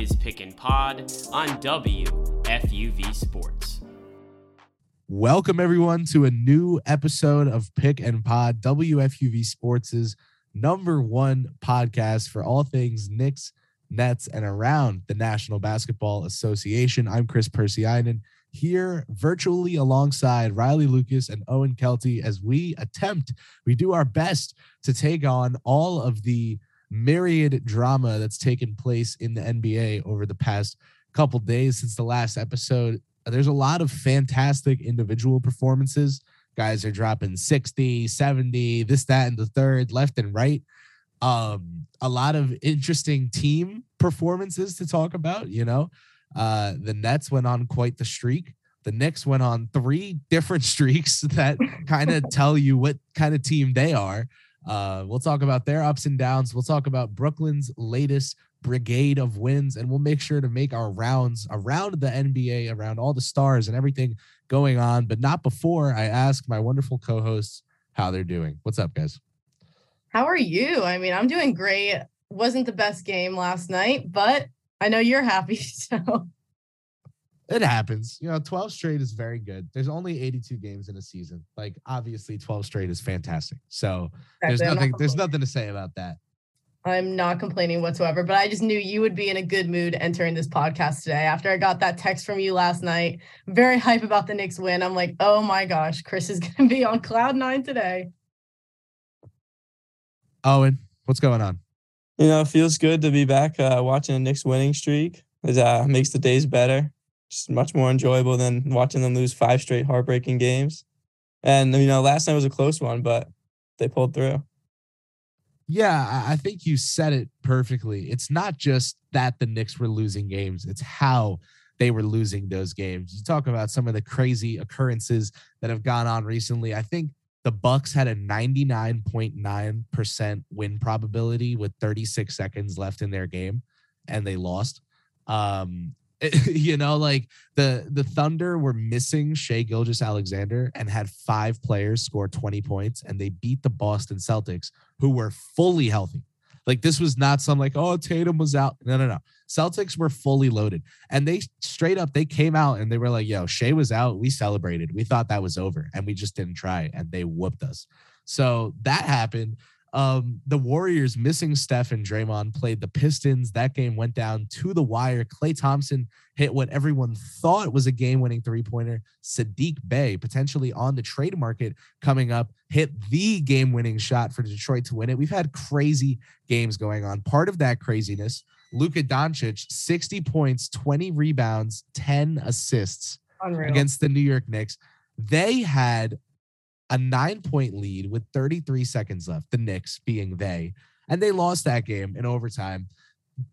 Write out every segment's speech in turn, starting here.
is Pick and Pod on WFUV Sports. Welcome everyone to a new episode of Pick and Pod, WFUV Sports' number one podcast for all things Knicks, Nets, and around the National Basketball Association. I'm Chris Persianen here virtually alongside Riley Lucas and Owen Kelty as we attempt, we do our best to take on all of the myriad drama that's taken place in the NBA over the past couple days since the last episode. There's a lot of fantastic individual performances. Guys are dropping 60, 70, this, that, and the third, left and right. Um, a lot of interesting team performances to talk about, you know. Uh, the Nets went on quite the streak. The Knicks went on three different streaks that kind of tell you what kind of team they are. Uh, we'll talk about their ups and downs. We'll talk about Brooklyn's latest brigade of wins, and we'll make sure to make our rounds around the NBA, around all the stars and everything going on, but not before I ask my wonderful co hosts how they're doing. What's up, guys? How are you? I mean, I'm doing great. Wasn't the best game last night, but I know you're happy. So it happens. You know, 12 straight is very good. There's only 82 games in a season. Like obviously 12 straight is fantastic. So there's nothing there's nothing to say about that. I'm not complaining whatsoever, but I just knew you would be in a good mood entering this podcast today. After I got that text from you last night, very hype about the Knicks win. I'm like, oh my gosh, Chris is going to be on cloud nine today. Owen, what's going on? You know, it feels good to be back uh, watching a Knicks winning streak. It uh, makes the days better just much more enjoyable than watching them lose five straight heartbreaking games. And you know, last night was a close one, but they pulled through. Yeah, I think you said it perfectly. It's not just that the Knicks were losing games, it's how they were losing those games. You talk about some of the crazy occurrences that have gone on recently. I think the Bucks had a 99.9% win probability with 36 seconds left in their game and they lost. Um, you know, like the the Thunder were missing Shai Gilgeous Alexander and had five players score 20 points, and they beat the Boston Celtics, who were fully healthy. Like this was not some like, oh, Tatum was out. No, no, no. Celtics were fully loaded. And they straight up, they came out and they were like, yo, Shai was out. We celebrated. We thought that was over. And we just didn't try. And they whooped us. So that happened. Um, the Warriors missing Steph and Draymond played the Pistons. That game went down to the wire. Klay Thompson hit what everyone thought was a game winning three pointer. Saddiq Bey, potentially on the trade market coming up, hit the game winning shot for Detroit to win it. We've had crazy games going on. Part of that craziness, Luka Doncic, 60 points, 20 rebounds, 10 assists Unreal. against the New York Knicks. They had a nine point lead with 33 seconds left, the Knicks being they, and they lost that game in overtime.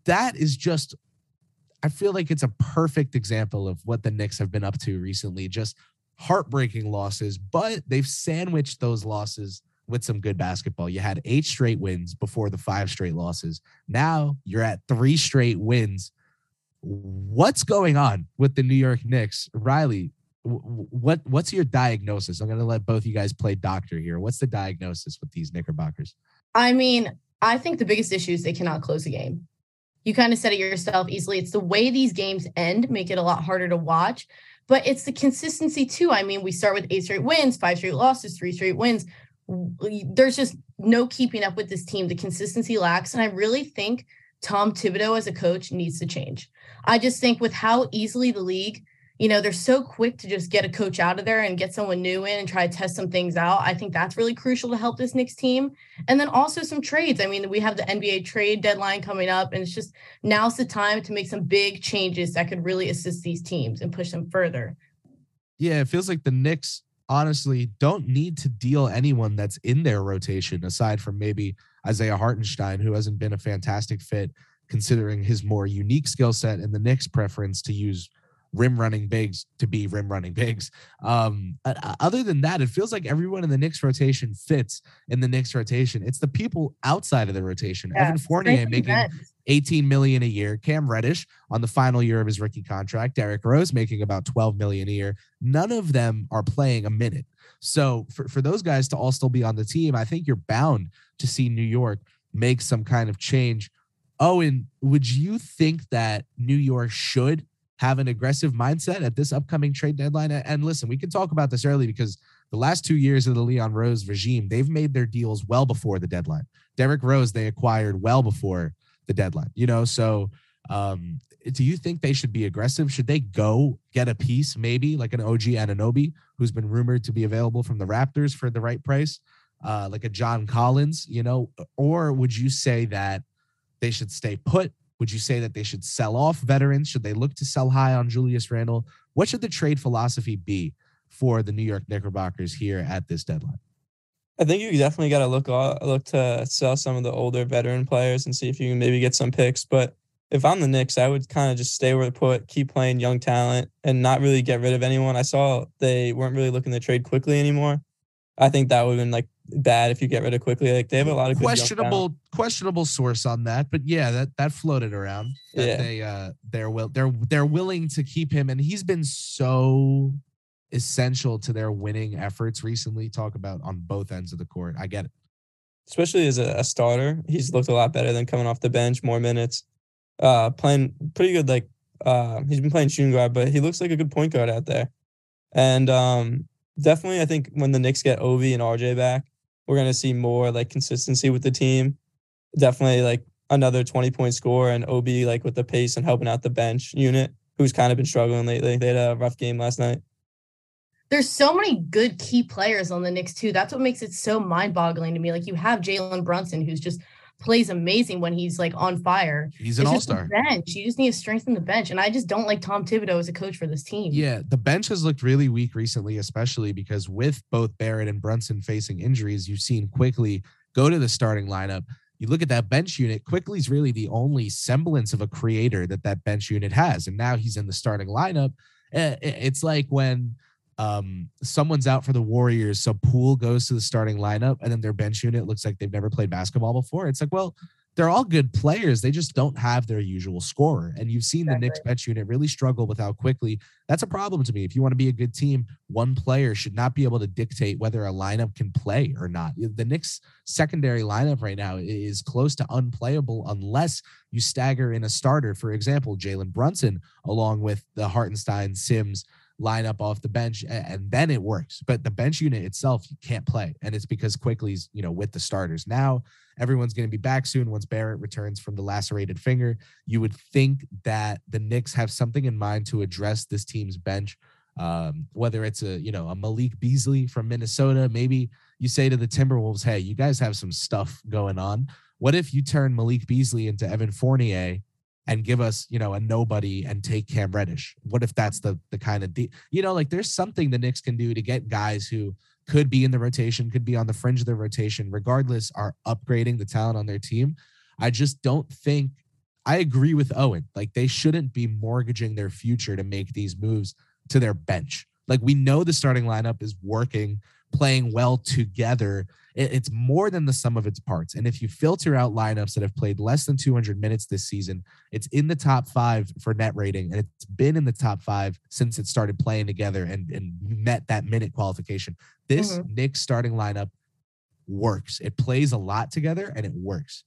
That is just, I feel like it's a perfect example of what the Knicks have been up to recently. Just heartbreaking losses, but they've sandwiched those losses with some good basketball. You had eight straight wins before the five straight losses. Now you're at three straight wins. What's going on with the New York Knicks? Riley, what what's your diagnosis? I'm going to let both you guys play doctor here. What's the diagnosis with these Knickerbockers? I mean, I think the biggest issue is they cannot close a game. You kind of said it yourself easily. It's the way these games end make it a lot harder to watch, but it's the consistency too. I mean, we start with eight straight wins, five straight losses, three straight wins. There's just no keeping up with this team. The consistency lacks, and I really think Tom Thibodeau as a coach needs to change. I just think with how easily the league you know, they're so quick to just get a coach out of there and get someone new in and try to test some things out. I think that's really crucial to help this Knicks team. And then also some trades. I mean, we have the NBA trade deadline coming up, and it's just now's the time to make some big changes that could really assist these teams and push them further. Yeah, it feels like the Knicks honestly don't need to deal anyone that's in their rotation aside from maybe Isaiah Hartenstein, who hasn't been a fantastic fit considering his more unique skill set and the Knicks' preference to use rim running bigs to be rim running bigs. Um, other than that, it feels like everyone in the Knicks rotation fits in the Knicks rotation. It's the people outside of the rotation. Yeah, Evan Fournier making bench. 18 million a year. Cam Reddish on the final year of his rookie contract. Derrick Rose making about 12 million a year. None of them are playing a minute. So for, for those guys to all still be on the team, I think you're bound to see New York make some kind of change. Owen, would you think that New York should have an aggressive mindset at this upcoming trade deadline? And listen, we can talk about this early because the last two years of the Leon Rose regime, they've made their deals well before the deadline. Derrick Rose, they acquired well before the deadline, you know? So, um, do you think they should be aggressive? Should they go get a piece, maybe like an OG Anunoby, who's been rumored to be available from the Raptors for the right price, uh, like a John Collins, you know? Or would you say that they should stay put? Would you say that they should sell off veterans? Should they look to sell high on Julius Randle? What should the trade philosophy be for the New York Knickerbockers here at this deadline? I think you definitely got to look look to sell some of the older veteran players and see if you can maybe get some picks. But if I'm the Knicks, I would kind of just stay where they put, keep playing young talent, and not really get rid of anyone. I saw they weren't really looking to trade Quickley anymore. I think that would have been like bad if you get rid of Quickley. Like they have a lot of questionable questionable source on that, but yeah, that that floated around. That Yeah. they uh they're will they're they're willing to keep him, and he's been so essential to their winning efforts recently. Talk about on both ends of the court. I get it. especially as a, a starter. He's looked a lot better than coming off the bench, more minutes, uh, playing pretty good. Like uh, he's been playing shooting guard, but he looks like a good point guard out there. And um, definitely, I think when the Knicks get Obi and RJ back, we're gonna see more like consistency with the team. Definitely like another twenty point score and Ob like with the pace and helping out the bench unit, who's kind of been struggling lately. They had a rough game last night. There's so many good key players on the Knicks too. That's what makes it so mind-boggling to me. Like you have Jalen Brunson, who's just plays amazing when he's like on fire. He's an all star. bench. You just need to strengthen the bench, and I just don't like Tom Thibodeau as a coach for this team. Yeah, the bench has looked really weak recently, especially because with both Barrett and Brunson facing injuries, you've seen Quickley go to the starting lineup. You look at that bench unit, Quickley's really the only semblance of a creator that that bench unit has. And now he's in the starting lineup. Eh, It's like when um, someone's out for the Warriors, so Poole goes to the starting lineup, and then their bench unit looks like they've never played basketball before. It's like, well, they're all good players. They just don't have their usual scorer. And you've seen the Knicks bench unit really struggle without Quickley. That's a problem to me. If you want to be a good team, one player should not be able to dictate whether a lineup can play or not. The Knicks secondary lineup right now is close to unplayable unless you stagger in a starter. For example, Jalen Brunson, along with the Hartenstein Sims lineup off the bench, a- and then it works. But the bench unit itself, you can't play. And it's because Quickley's, you know, with the starters. Now everyone's going to be back soon once Barrett returns from the lacerated finger. You would think that the Knicks have something in mind to address this team's bench. Um, whether it's a you know a Malik Beasley from Minnesota, maybe you say to the Timberwolves, "Hey, you guys have some stuff going on. What if you turn Malik Beasley into Evan Fournier and give us you know a nobody and take Cam Reddish? What if that's the the kind of de- you know like there's something the Knicks can do to get guys who could be in the rotation, could be on the fringe of the rotation, regardless, are upgrading the talent on their team. I just don't think I agree with Owen. Like they shouldn't be mortgaging their future to make these moves to their bench. Like we know the starting lineup is working, playing well together. It- it's more than the sum of its parts. And if you filter out lineups that have played less than 200 minutes this season, it's in the top five for net rating, and it's been in the top five since it started playing together and, and met that minute qualification. This Knicks starting lineup works. It plays a lot together and it works.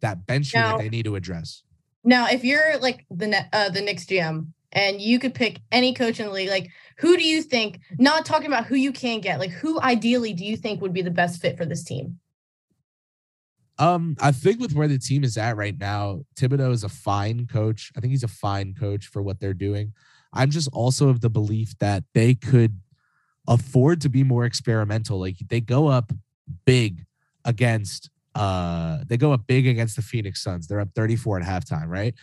That bench Now- unit they need to address. Now, if you're like the uh, the Knicks GM and you could pick any coach in the league, like who do you think? Not talking about who you can get, like who ideally do you think would be the best fit for this team? Um, I think with where the team is at right now, Thibodeau is a fine coach. I think he's a fine coach for what they're doing. I'm just also of the belief that they could afford to be more experimental. Like they go up big against uh they go up big against the Phoenix Suns. They're up 34 at halftime, right?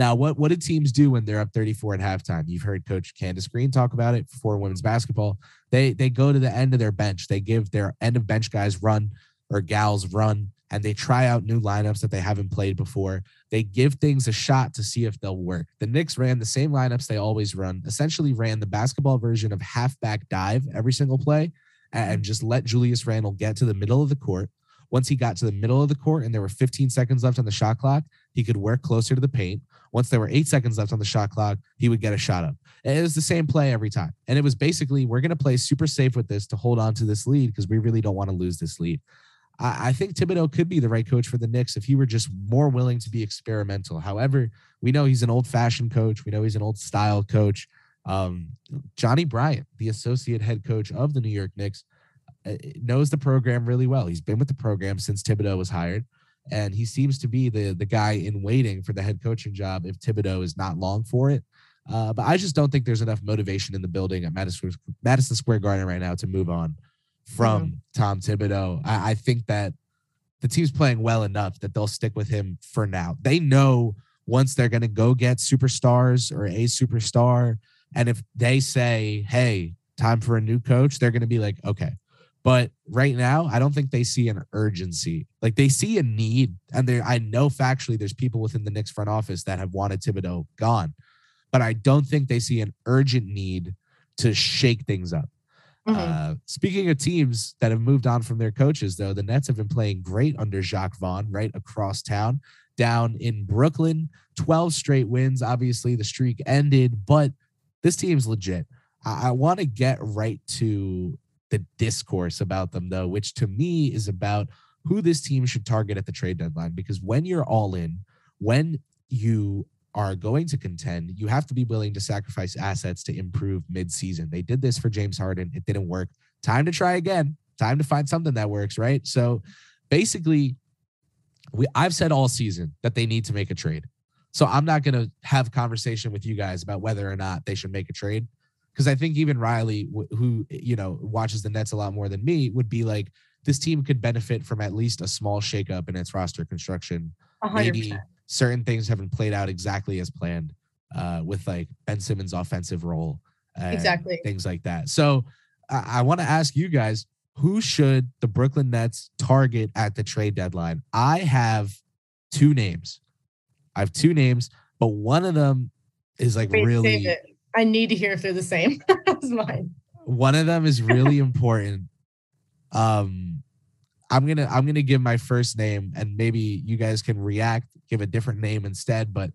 Now, what what do teams do when they're up 34 at halftime? You've heard Coach Candace Green talk about it for women's basketball. They they go to the end of their bench. They give their end of bench guys run or gals run. and they try out new lineups that they haven't played before. They give things a shot to see if they'll work. The Knicks ran the same lineups they always run, essentially ran the basketball version of halfback dive every single play and mm-hmm. just let Julius Randle get to the middle of the court. Once he got to the middle of the court and there were 15 seconds left on the shot clock, he could work closer to the paint. Once there were eight seconds left on the shot clock, he would get a shot up. And it was the same play every time. And it was basically, we're going to play super safe with this to hold on to this lead because we really don't want to lose this lead. I, think Thibodeau could be the right coach for the Knicks if he were just more willing to be experimental. However, we know he's an old fashioned coach. We know he's an old style coach. Um, Johnny Bryant, the associate head coach of the New York Knicks, uh, knows the program really well. He's been with the program since Thibodeau was hired, and he seems to be the the guy in waiting for the head coaching job if Thibodeau is not long for it. Uh, but I just don't think there's enough motivation in the building at Madison, Madison Square Garden right now to move on from mm-hmm. Tom Thibodeau. I, I think that the team's playing well enough that they'll stick with him for now. They know once they're going to go get superstars or a superstar. And if they say, hey, time for a new coach, they're going to be like, okay. But right now, I don't think they see an urgency. Like they see a need. And there, I know factually there's people within the Knicks front office that have wanted Thibodeau gone. But I don't think they see an urgent need to shake things up. Mm-hmm. Uh, speaking of teams that have moved on from their coaches, though, the Nets have been playing great under Jacque Vaughn, right across town. Down in Brooklyn, 12 straight wins. Obviously, the streak ended, but this team's legit. I, I want to get right to the discourse about them, though, which to me is about who this team should target at the trade deadline. Because when you're all in, when you are going to contend, you have to be willing to sacrifice assets to improve mid-season. They did this for James Harden. It didn't work. Time to try again. Time to find something that works, right? So basically, we I've said all season that they need to make a trade. So I'm not going to have conversation with you guys about whether or not they should make a trade because I think even Riley, who you know watches the Nets a lot more than me, would be like, this team could benefit from at least a small shakeup in its roster construction. 100%. Maybe certain things haven't played out exactly as planned uh, with like Ben Simmons' offensive role, exactly things like that. So I, I want to ask you guys, who should the Brooklyn Nets target at the trade deadline? I have two names. I have two names, but one of them is like Wait, really. I need to hear if they're the same as mine. One of them is really important. Um, I'm gonna I'm gonna give my first name and maybe you guys can react, give a different name instead. But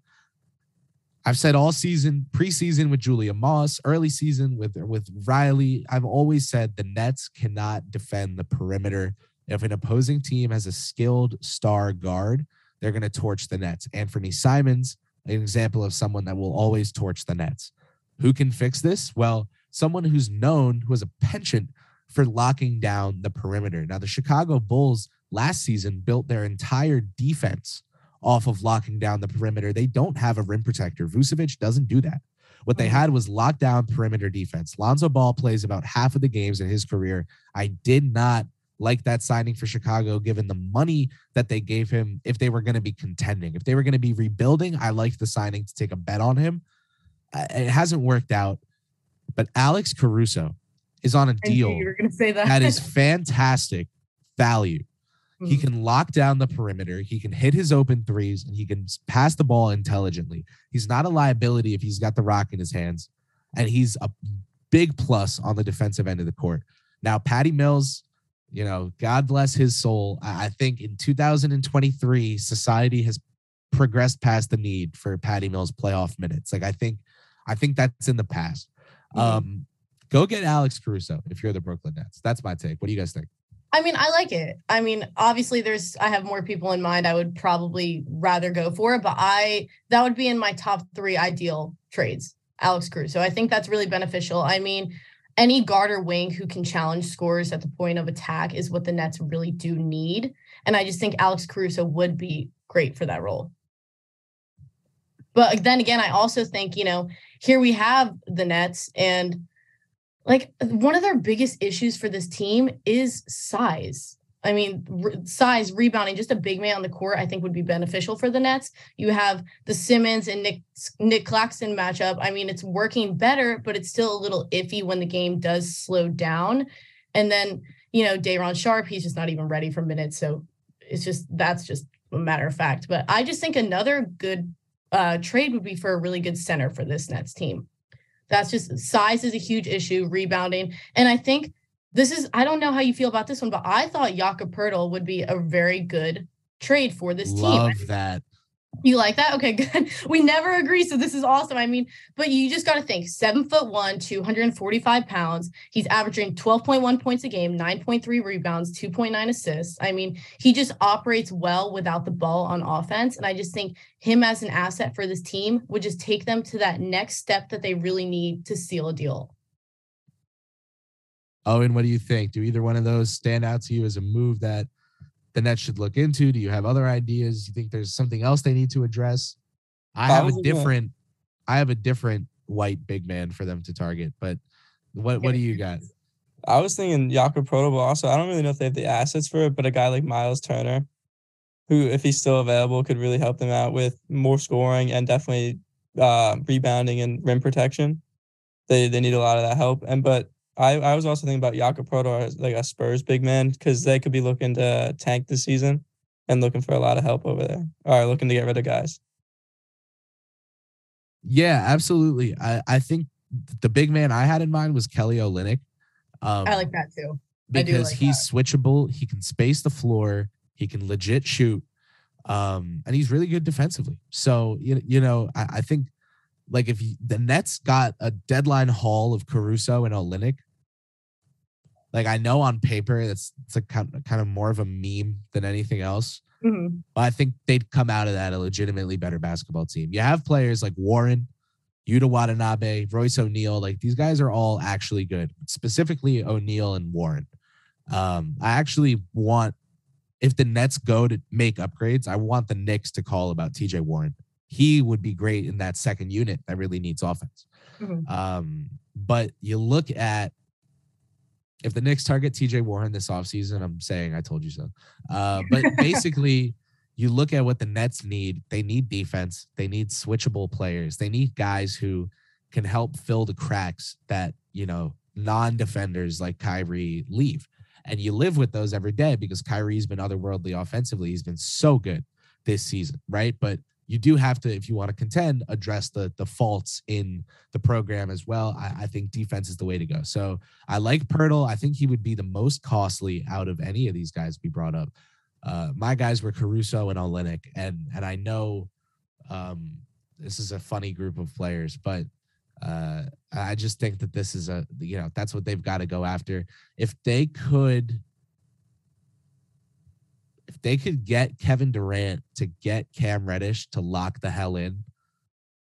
I've said all season, preseason with Julia Moss, early season with with Riley. I've always said the Nets cannot defend the perimeter. If an opposing team has a skilled star guard, they're gonna torch the Nets. Anthony Simons, an example of someone that will always torch the Nets. Who can fix this? Well, someone who's known, who has a penchant for locking down the perimeter. Now, the Chicago Bulls last season built their entire defense off of locking down the perimeter. They don't have a rim protector. Vucevic doesn't do that. What they mm-hmm. had was lockdown perimeter defense. Lonzo Ball plays about half of the games in his career. I did not like that signing for Chicago, given the money that they gave him if they were going to be contending. If they were going to be rebuilding, I liked the signing to take a bet on him. It hasn't worked out. But Alex Caruso, is on a deal you were gonna say that. that is fantastic value. Mm-hmm. He hmm. can lock down the perimeter. He can hit his open threes and he can pass the ball intelligently. He's not a liability if he's got the rock in his hands. And he's a big plus on the defensive end of the court. Now, Patty Mills, you know, God bless his soul. I think in 2023, society has progressed past the need for Patty Mills playoff minutes. Like I think, I think that's in the past. Mm-hmm. Um, Go get Alex Caruso if you're the Brooklyn Nets. That's my take. What do you guys think? I mean, I like it. I mean, obviously there's I have more people in mind I would probably rather go for, it, but I that would be in my top 3 ideal trades. Alex Caruso. I think that's really beneficial. I mean, any guard or wing who can challenge scores at the point of attack is what the Nets really do need. And I just think Alex Caruso would be great for that role. But then again, I also think, you know, here we have the Nets and like one of their biggest issues for this team is size. I mean, size, rebounding, just a big man on the court, I think would be beneficial for the Nets. You have the Simmons and Nic Nic Claxton matchup. I mean, it's working better, but it's still a little iffy when the game does slow down. And then, you know, Day'Ron Sharpe, he's just not even ready for minutes. So it's just that's just a matter of fact. But I just think another good uh, trade would be for a really good center for this Nets team. That's just size is a huge issue, rebounding. And I think this is, I don't know how you feel about this one, but I thought Jakob Poeltl would be a very good trade for this Love team. Love that. You like that? Okay, good. We never agree. So this is awesome. I mean, but you just got to think seven foot one, 245 pounds. He's averaging 12.1 points a game, 9.3 rebounds, 2.9 assists. I mean, he just operates well without the ball on offense. And I just think him as an asset for this team would just take them to that next step that they really need to seal a deal. Owen, what do you think? Do either one of those stand out to you as a move that the Nets should look into? Do you have other ideas? You think there's something else they need to address? I have a different, I have a different white big man for them to target. But what what do you got? I was thinking Jakob but also I don't really know if they have the assets for it. But a guy like Miles Turner, who if he's still available, could really help them out with more scoring and definitely uh, rebounding and rim protection. They they need a lot of that help. And but I I was also thinking about Jakob Poeltl as like a Spurs big man because they could be looking to tank this season and looking for a lot of help over there or looking to get rid of guys. Yeah, absolutely. I, I think the big man I had in mind was Kelly Olynyk. Um, I like that too. Because like he's switchable. He can space the floor. He can legit shoot. Um, and he's really good defensively. So you, you know, I, I think like if you, the Nets got a deadline haul of Caruso and Olynyk, like I know on paper it's it's a kind of, kind of more of a meme than anything else. Mhm. But I think they'd come out of that a legitimately better basketball team. You have players like Warren, Yuta Watanabe, Royce O'Neale. Like these guys are all actually good, specifically O'Neale and Warren. Um, I actually want, if the Nets go to make upgrades, I want the Knicks to call about TJ Warren. He would be great in that second unit that really needs offense. Mhm. Um, but you look at if the Knicks target TJ Warren this offseason, I'm saying I told you so. Uh, but basically, you look at what the Nets need. They need defense. They need switchable players. They need guys who can help fill the cracks that, you know, non-defenders like Kyrie leave. And you live with those every day because Kyrie's been otherworldly offensively. He's been so good this season, right? But you do have to, if you want to contend, address the the faults in the program as well. I, I think defense is the way to go. So I like Poeltl. I think he would be the most costly out of any of these guys we brought up. Uh, my guys were Caruso and Olynyk, and and I know um, this is a funny group of players, but uh, I just think that this is a you know that's what they've got to go after. If they could, they could get Kevin Durant to get Cam Reddish to lock the hell in,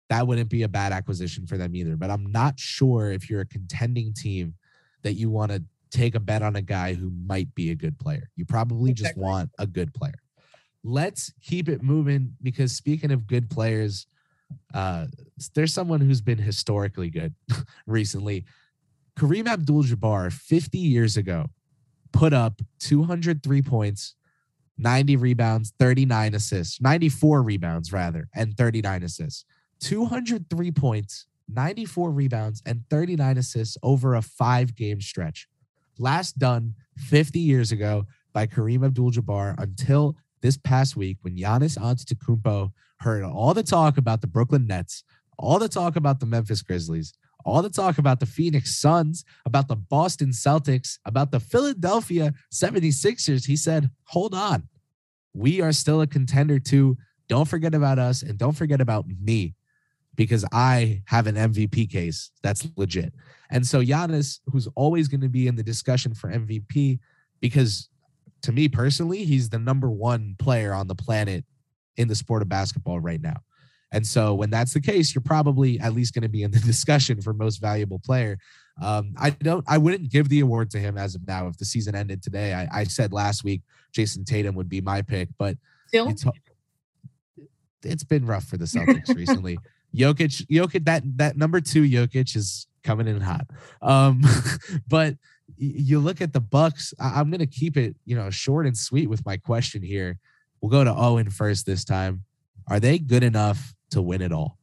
that wouldn't be a bad acquisition for them either. But I'm not sure if you're a contending team that you want to take a bet on a guy who might be a good player. You probably just want a good player. Let's keep it moving because speaking of good players, uh, there's someone who's been historically good recently. Kareem Abdul Jabbar, 50 years ago, put up 203 points, 90 rebounds, 39 assists, 94 rebounds, rather, and 39 assists. 203 points, 94 rebounds, and 39 assists over a five game stretch. Last done 50 years ago by Kareem Abdul Jabbar until this past week when Giannis Antetokounmpo heard all the talk about the Brooklyn Nets, all the talk about the Memphis Grizzlies, all the talk about the Phoenix Suns, about the Boston Celtics, about the Philadelphia 76ers. He said, Hold on. We are still a contender too. Don't forget about us and don't forget about me because I have an MVP case that's legit. And so Giannis, who's always going to be in the discussion for MVP, because to me personally, he's the number one player on the planet in the sport of basketball right now. And so when that's the case, you're probably at least going to be in the discussion for most valuable player. Um, I don't, I wouldn't give the award to him as of now. If the season ended today, I, I said last week Jayson Tatum would be my pick, but Still, it's, it's been rough for the Celtics recently. Jokic, Jokic, that that number two Jokic is coming in hot. Um, but you look at the Bucks. I, I'm gonna keep it, you know, short and sweet with my question here. We'll go to Owen first this time. Are they good enough to win it all?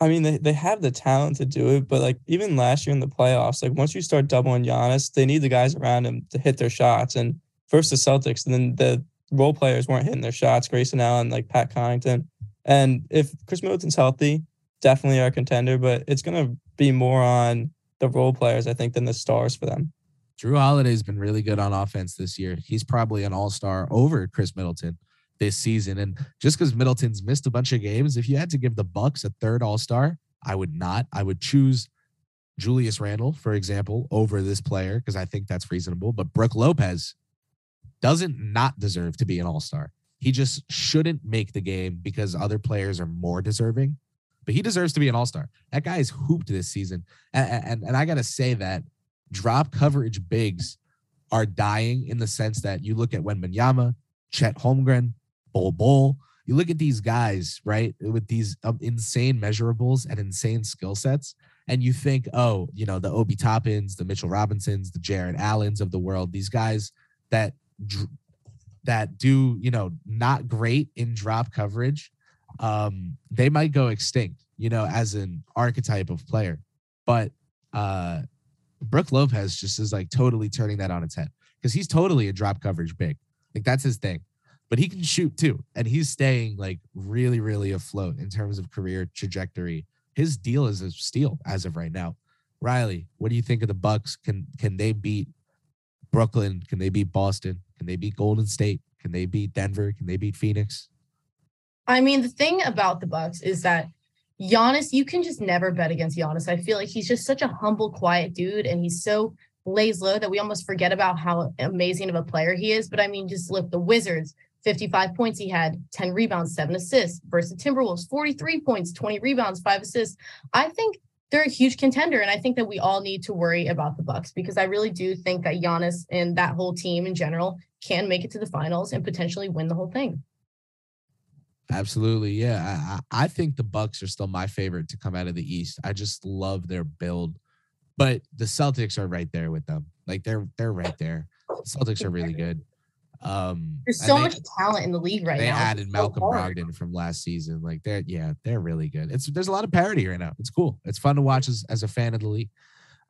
I mean, they, they have the talent to do it, but like even last year in the playoffs, like once you start doubling Giannis, they need the guys around him to hit their shots. And first the Celtics, and then the role players weren't hitting their shots. Grayson Allen, like Pat Connaughton, and if Khris Middleton's healthy, definitely our contender. But it's gonna be more on the role players, I think, than the stars for them. Jrue Holiday's been really good on offense this year. He's probably an all star over Khris Middleton this season. And just because Middleton's missed a bunch of games, if you had to give the Bucks a third all star, I would not. I would choose Julius Randle, for example, over this player because I think that's reasonable. But Brook Lopez doesn't not deserve to be an all star. He just shouldn't make the game because other players are more deserving. But he deserves to be an all star. That guy is hooped this season. And, and, and I got to say that drop coverage bigs are dying in the sense that you look at when Wembanyama, Chet Holmgren, Bol Bol. You look at these guys, right, with these um, insane measurables and insane skill sets, and you think, oh, you know, the Obi Toppins, the Mitchell Robinsons, the Jarrett Allens of the world, these guys that that do, you know, not great in drop coverage, um, they might go extinct, you know, as an archetype of player. But uh Brook Lopez just is like totally turning that on its head because he's totally a drop coverage big. Like that's his thing. But he can shoot too. And he's staying like really, really afloat in terms of career trajectory. His deal is a steal as of right now. Riley, what do you think of the Bucks? Can can they beat Brooklyn? Can they beat Boston? Can they beat Golden State? Can they beat Denver? Can they beat Phoenix? I mean, the thing about the Bucks is that Giannis, you can just never bet against Giannis. I feel like he's just such a humble, quiet dude, and he's so lays low that we almost forget about how amazing of a player he is. But I mean, just look, the Wizards, 55 points he had, 10 rebounds, seven assists, versus Timberwolves, 43 points, 20 rebounds, five assists. I think they're a huge contender, and I think that we all need to worry about the Bucks because I really do think that Giannis and that whole team in general can make it to the finals and potentially win the whole thing. Absolutely. Yeah. I, I think the Bucks are still my favorite to come out of the East. I just love their build. But the Celtics are right there with them. Like they're they're right there. The Celtics are really good. Um there's so they, much talent in the league right they now. They added Malcolm so Brogdon from last season. Like they're yeah, they're really good. It's there's a lot of parity right now. It's cool. It's fun to watch as, as a fan of the league.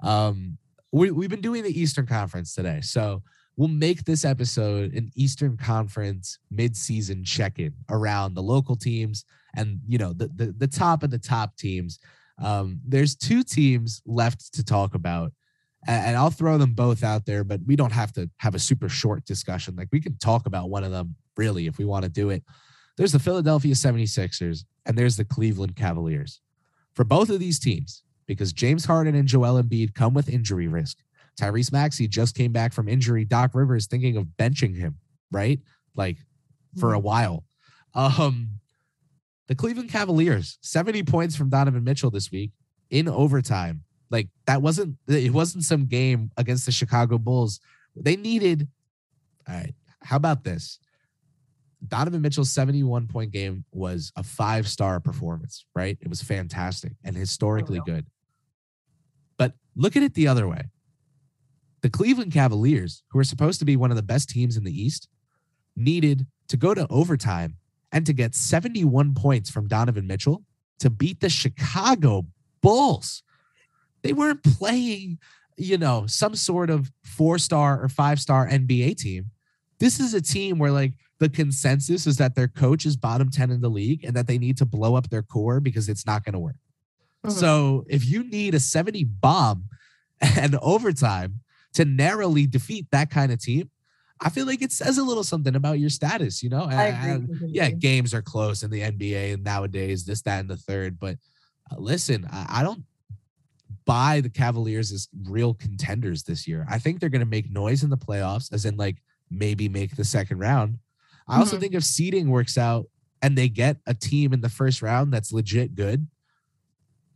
Um we, we've been doing the Eastern Conference today. So we'll make this episode an Eastern Conference midseason check-in around the local teams and you know the the, the top of the top teams. Um, there's two teams left to talk about, and, I'll throw them both out there, but we don't have to have a super short discussion. Like we can talk about one of them really if we want to do it. There's the Philadelphia 76ers and there's the Cleveland Cavaliers. For both of these teams, because James Harden and Joel Embiid come with injury risk, Tyrese Maxey just came back from injury. Doc Rivers thinking of benching him, right? Like for a mm-hmm. while. Um, the Cleveland Cavaliers, 70 points from Donovan Mitchell this week in overtime. Like that wasn't it wasn't some game against the Chicago Bulls. They needed all right. How about this? Donovan Mitchell's 71 point game was a five star performance, right? It was fantastic and historically oh, good. But look at it the other way the Cleveland Cavaliers, who are supposed to be one of the best teams in the East, needed to go to overtime and to get 71 points from Donovan Mitchell to beat the Chicago Bulls. They weren't playing, you know, some sort of four star or five star NBA team. This is a team where, like, the consensus is that their coach is bottom 10 in the league and that they need to blow up their core because it's not going to work. Mm-hmm. So if you need a 70 bomb and overtime to narrowly defeat that kind of team, I feel like it says a little something about your status, you know? I agree. yeah, games are close in the NBA and nowadays, this, that, and the third. But uh, listen, I, I don't buy the Cavaliers as real contenders this year. I think they're going to make noise in the playoffs, as in, like, maybe make the second round. I also mm-hmm. think if seeding works out and they get a team in the first round that's legit good,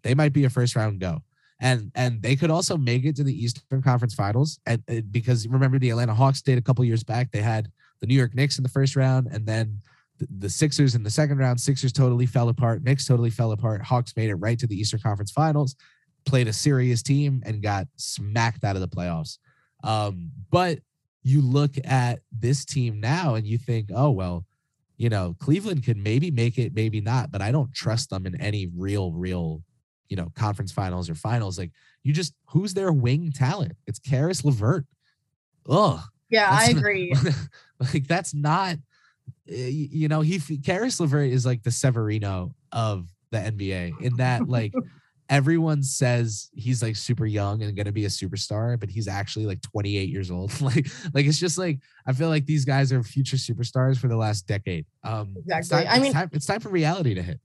they might be a first round go and and they could also make it to the Eastern Conference Finals. And, and because remember the Atlanta Hawks did a couple years back, they had the New York Knicks in the first round, and then the, the Sixers in the second round. Sixers totally fell apart. Knicks totally fell apart. Hawks made it right to the Eastern Conference Finals, played a serious team, and got smacked out of the playoffs. Um, but you look at this team now and you think, oh well, you know, Cleveland could maybe make it, maybe not, but I don't trust them in any real, real you know, conference finals or finals. Like you just who's their wing talent? It's Caris LeVert. Oh, Yeah, I agree. like that's not you know, he Caris LeVert is like the Severino of the NBA in that like everyone says he's like super young and gonna be a superstar, but he's actually like 28 years old. like, like it's just like I feel like these guys are future superstars for the last decade. Um, it's Exactly. time- I it's mean- time, it's time for reality to hit.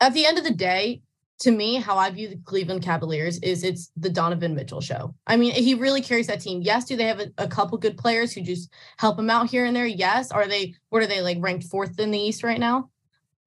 At the end of the day, to me, how I view the Cleveland Cavaliers is it's the Donovan Mitchell show. I mean, he really carries that team. Yes, do they have a, a couple good players who just help him out here and there? Yes. Are they what are they like ranked fourth in the East right now?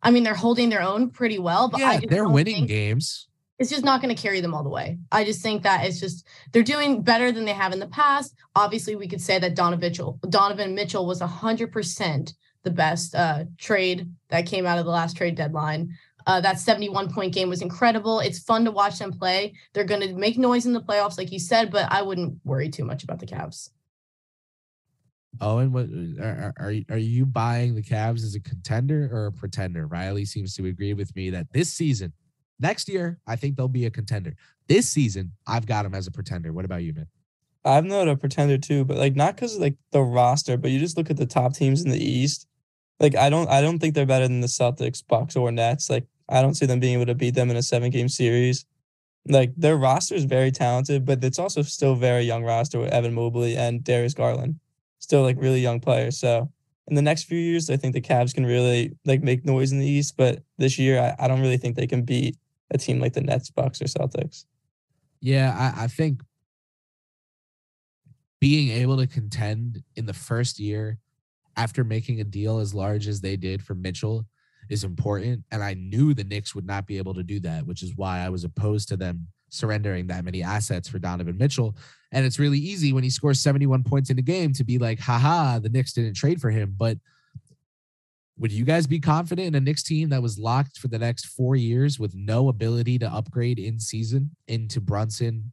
I mean, they're holding their own pretty well, but Yeah, they're winning think- games. It's just not going to carry them all the way. I just think that it's just they're doing better than they have in the past. Obviously, we could say that Donovan Mitchell, was hundred percent the best uh, trade that came out of the last trade deadline. Uh, that 71 point game was incredible. It's fun to watch them play. They're going to make noise in the playoffs, like you said, but I wouldn't worry too much about the Cavs. Owen, what are, are are you buying the Cavs as a contender or a pretender? Riley seems to agree with me that this season, next year, I think they'll be a contender. This season, I've got them as a pretender. What about you, man? I'm not a pretender too, but like not because of like the roster, but you just look at the top teams in the East. Like I don't I don't think they're better than the Celtics, Bucks, or Nets. Like I don't see them being able to beat them in a seven game series. Like their roster is very talented, but it's also still very young roster with Evan Mobley and Darius Garland. Still like really young players. So in the next few years, I think the Cavs can really like make noise in the East. But this year I, I don't really think they can beat a team like the Nets, Bucks, or Celtics. Yeah, I, I think being able to contend in the first year after making a deal as large as they did for Mitchell is important. And I knew the Knicks would not be able to do that, which is why I was opposed to them surrendering that many assets for Donovan Mitchell. And it's really easy when he scores 71 points in a game to be like, haha, the Knicks didn't trade for him. But would you guys be confident in a Knicks team that was locked for the next four years with no ability to upgrade in season into Brunson,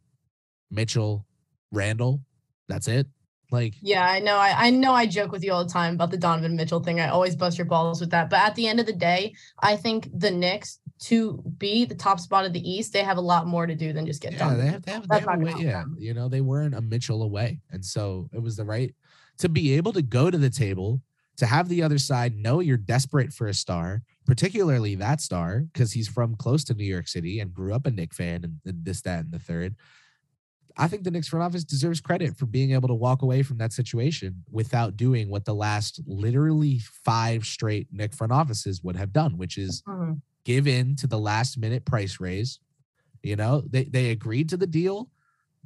Mitchell, Randle? That's it. Like, Yeah, I know. I, I know I joke with you all the time about the Donovan Mitchell thing. I always bust your balls with that. But at the end of the day, I think the Knicks to be the top spot of the East, they have a lot more to do than just get yeah, Donovan. they have, they have, they That's have way, yeah, them. you know, they weren't a Mitchell away. And so it was the right to be able to go to the table, to have the other side know you're desperate for a star, particularly that star, because he's from close to New York City and grew up a Knick fan and, and this, that, and the third. I think the Knicks front office deserves credit for being able to walk away from that situation without doing what the last literally five straight Knick front offices would have done, which is Mhm. give in to the last minute price raise. You know, they they agreed to the deal.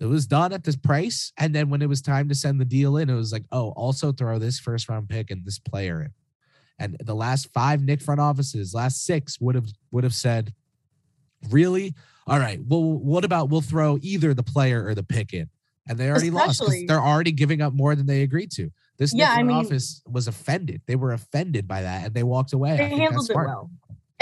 It was done at this price. And then when it was time to send the deal in, it was like, oh, also throw this first round pick and this player in. And the last five Knick front offices, last six would have would have said, really? All right. Well, what about we'll throw either the player or the pick in? And they already lost because they're already giving up more than they agreed to. This Yeah, Knick I front mean- office was offended. They were offended by that and they walked away. I They handled it well.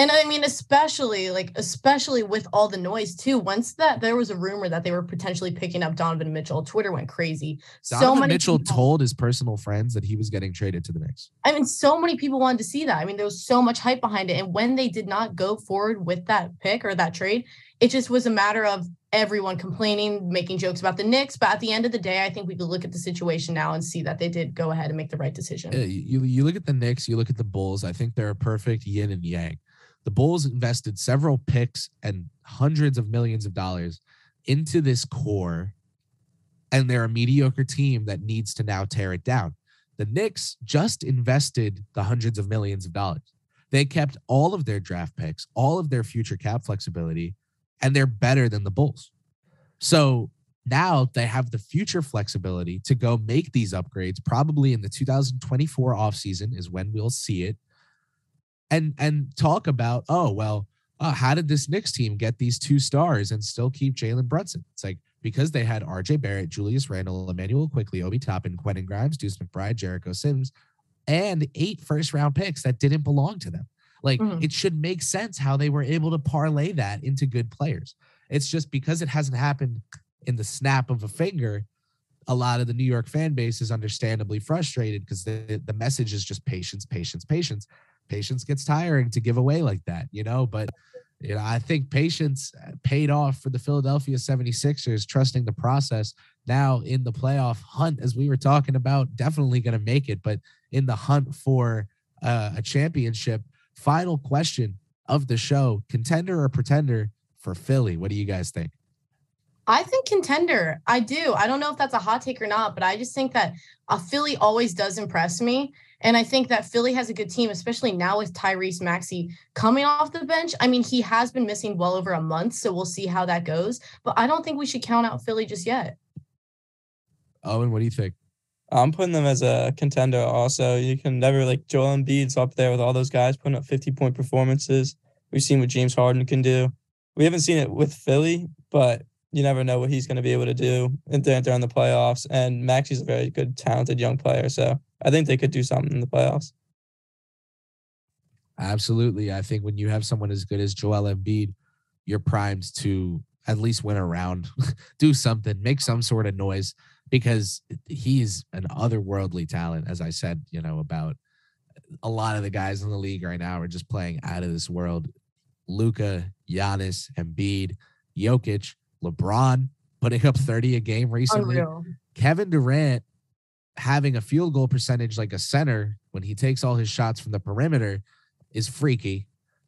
And I mean, especially like, especially with all the noise too. Once that there was a rumor that they were potentially picking up Donovan Mitchell, Twitter went crazy. so Donovan many Mitchell people- told his personal friends that he was getting traded to the Knicks. I mean, so many people wanted to see that. I mean, there was so much hype behind it. And when they did not go forward with that pick or that trade, it just was a matter of everyone complaining, making jokes about the Knicks. But at the end of the day, I think we could look at the situation now and see that they did go ahead and make the right decision. You you look at the Knicks, you look at the Bulls. I think they're a perfect yin and yang. The Bulls invested several picks and hundreds of millions of dollars into this core, and they're a mediocre team that needs to now tear it down. The Knicks just invested the hundreds of millions of dollars. They kept all of their draft picks, all of their future cap flexibility, and they're better than the Bulls. So now they have the future flexibility to go make these upgrades probably in the 2024 offseason is when we'll see it and and talk about oh well uh, how did this Knicks team get these two stars and still keep Jalen Brunson? It's like because they had RJ Barrett, Julius Randle, Immanuel Quickley, Obi Toppin, Quentin Grimes, Deuce McBride, Jericho Sims, and eight first round picks that didn't belong to them. Like Mhm. it should make sense how they were able to parlay that into good players. It's just because it hasn't happened in the snap of a finger, a lot of the New York fan base is understandably frustrated because the, the message is just patience, patience, patience. Patience gets tiring to give away like that, you know. But, you know, I think patience uh, paid off for the Philadelphia 76ers, trusting the process. Now in the playoff hunt, as we were talking about, definitely going to make it, but in the hunt for uh, a championship. Final question of the show: contender or pretender for Philly? What do you guys think? I think contender. I do. I don't know if that's a hot take or not, but I just think that a Philly always does impress me. And I think that Philly has a good team, especially now with Tyrese Maxey coming off the bench. I mean, he has been missing well over a month, so we'll see how that goes. But I don't think we should count out Philly just yet. Owen, what do you think? I'm putting them as a contender. Also, you can never like Joel Embiid's up there with all those guys putting up 50 point performances. We've seen what James Harden can do. We haven't seen it with Philly, but you never know what he's going to be able to do during the playoffs. And Maxey's a very good, talented young player, so I think they could do something in the playoffs. Absolutely, I think when you have someone as good as Joel Embiid, you're primed to at least win a round, do something, make some sort of noise because he's an otherworldly talent. As I said, you know about a lot of the guys in the league right now are just playing out of this world. Luka, Giannis, Embiid, Jokic LeBron putting up 30 a game recently. Unreal. Kevin Durant having a field goal percentage like a center when he takes all his shots from the perimeter is freaky.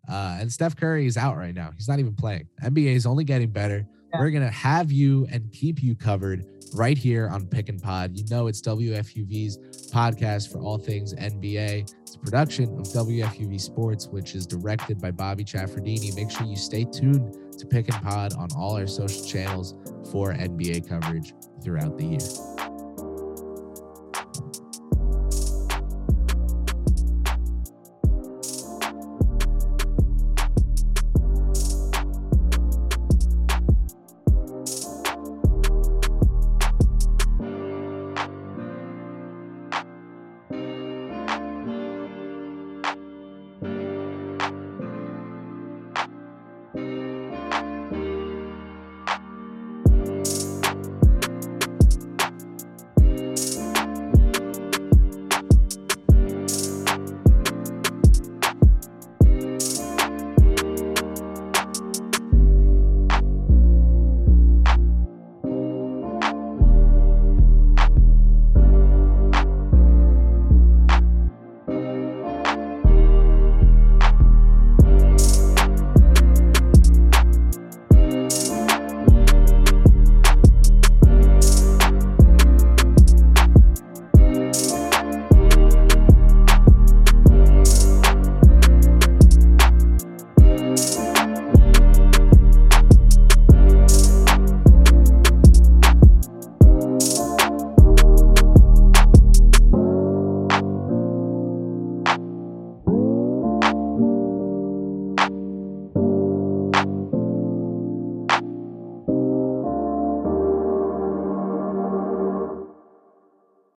Uh, and Steph Curry is out right now. He's not even playing. NBA is only getting better. Yeah. We're going to have you and keep you covered right here on Pick and Pod. You know, it's WFUV's podcast for all things NBA. It's a production of WFUV Sports, which is directed by Bobby Chaffardini. Make sure you stay tuned to Pick and Pod on all our social channels for NBA coverage throughout the year.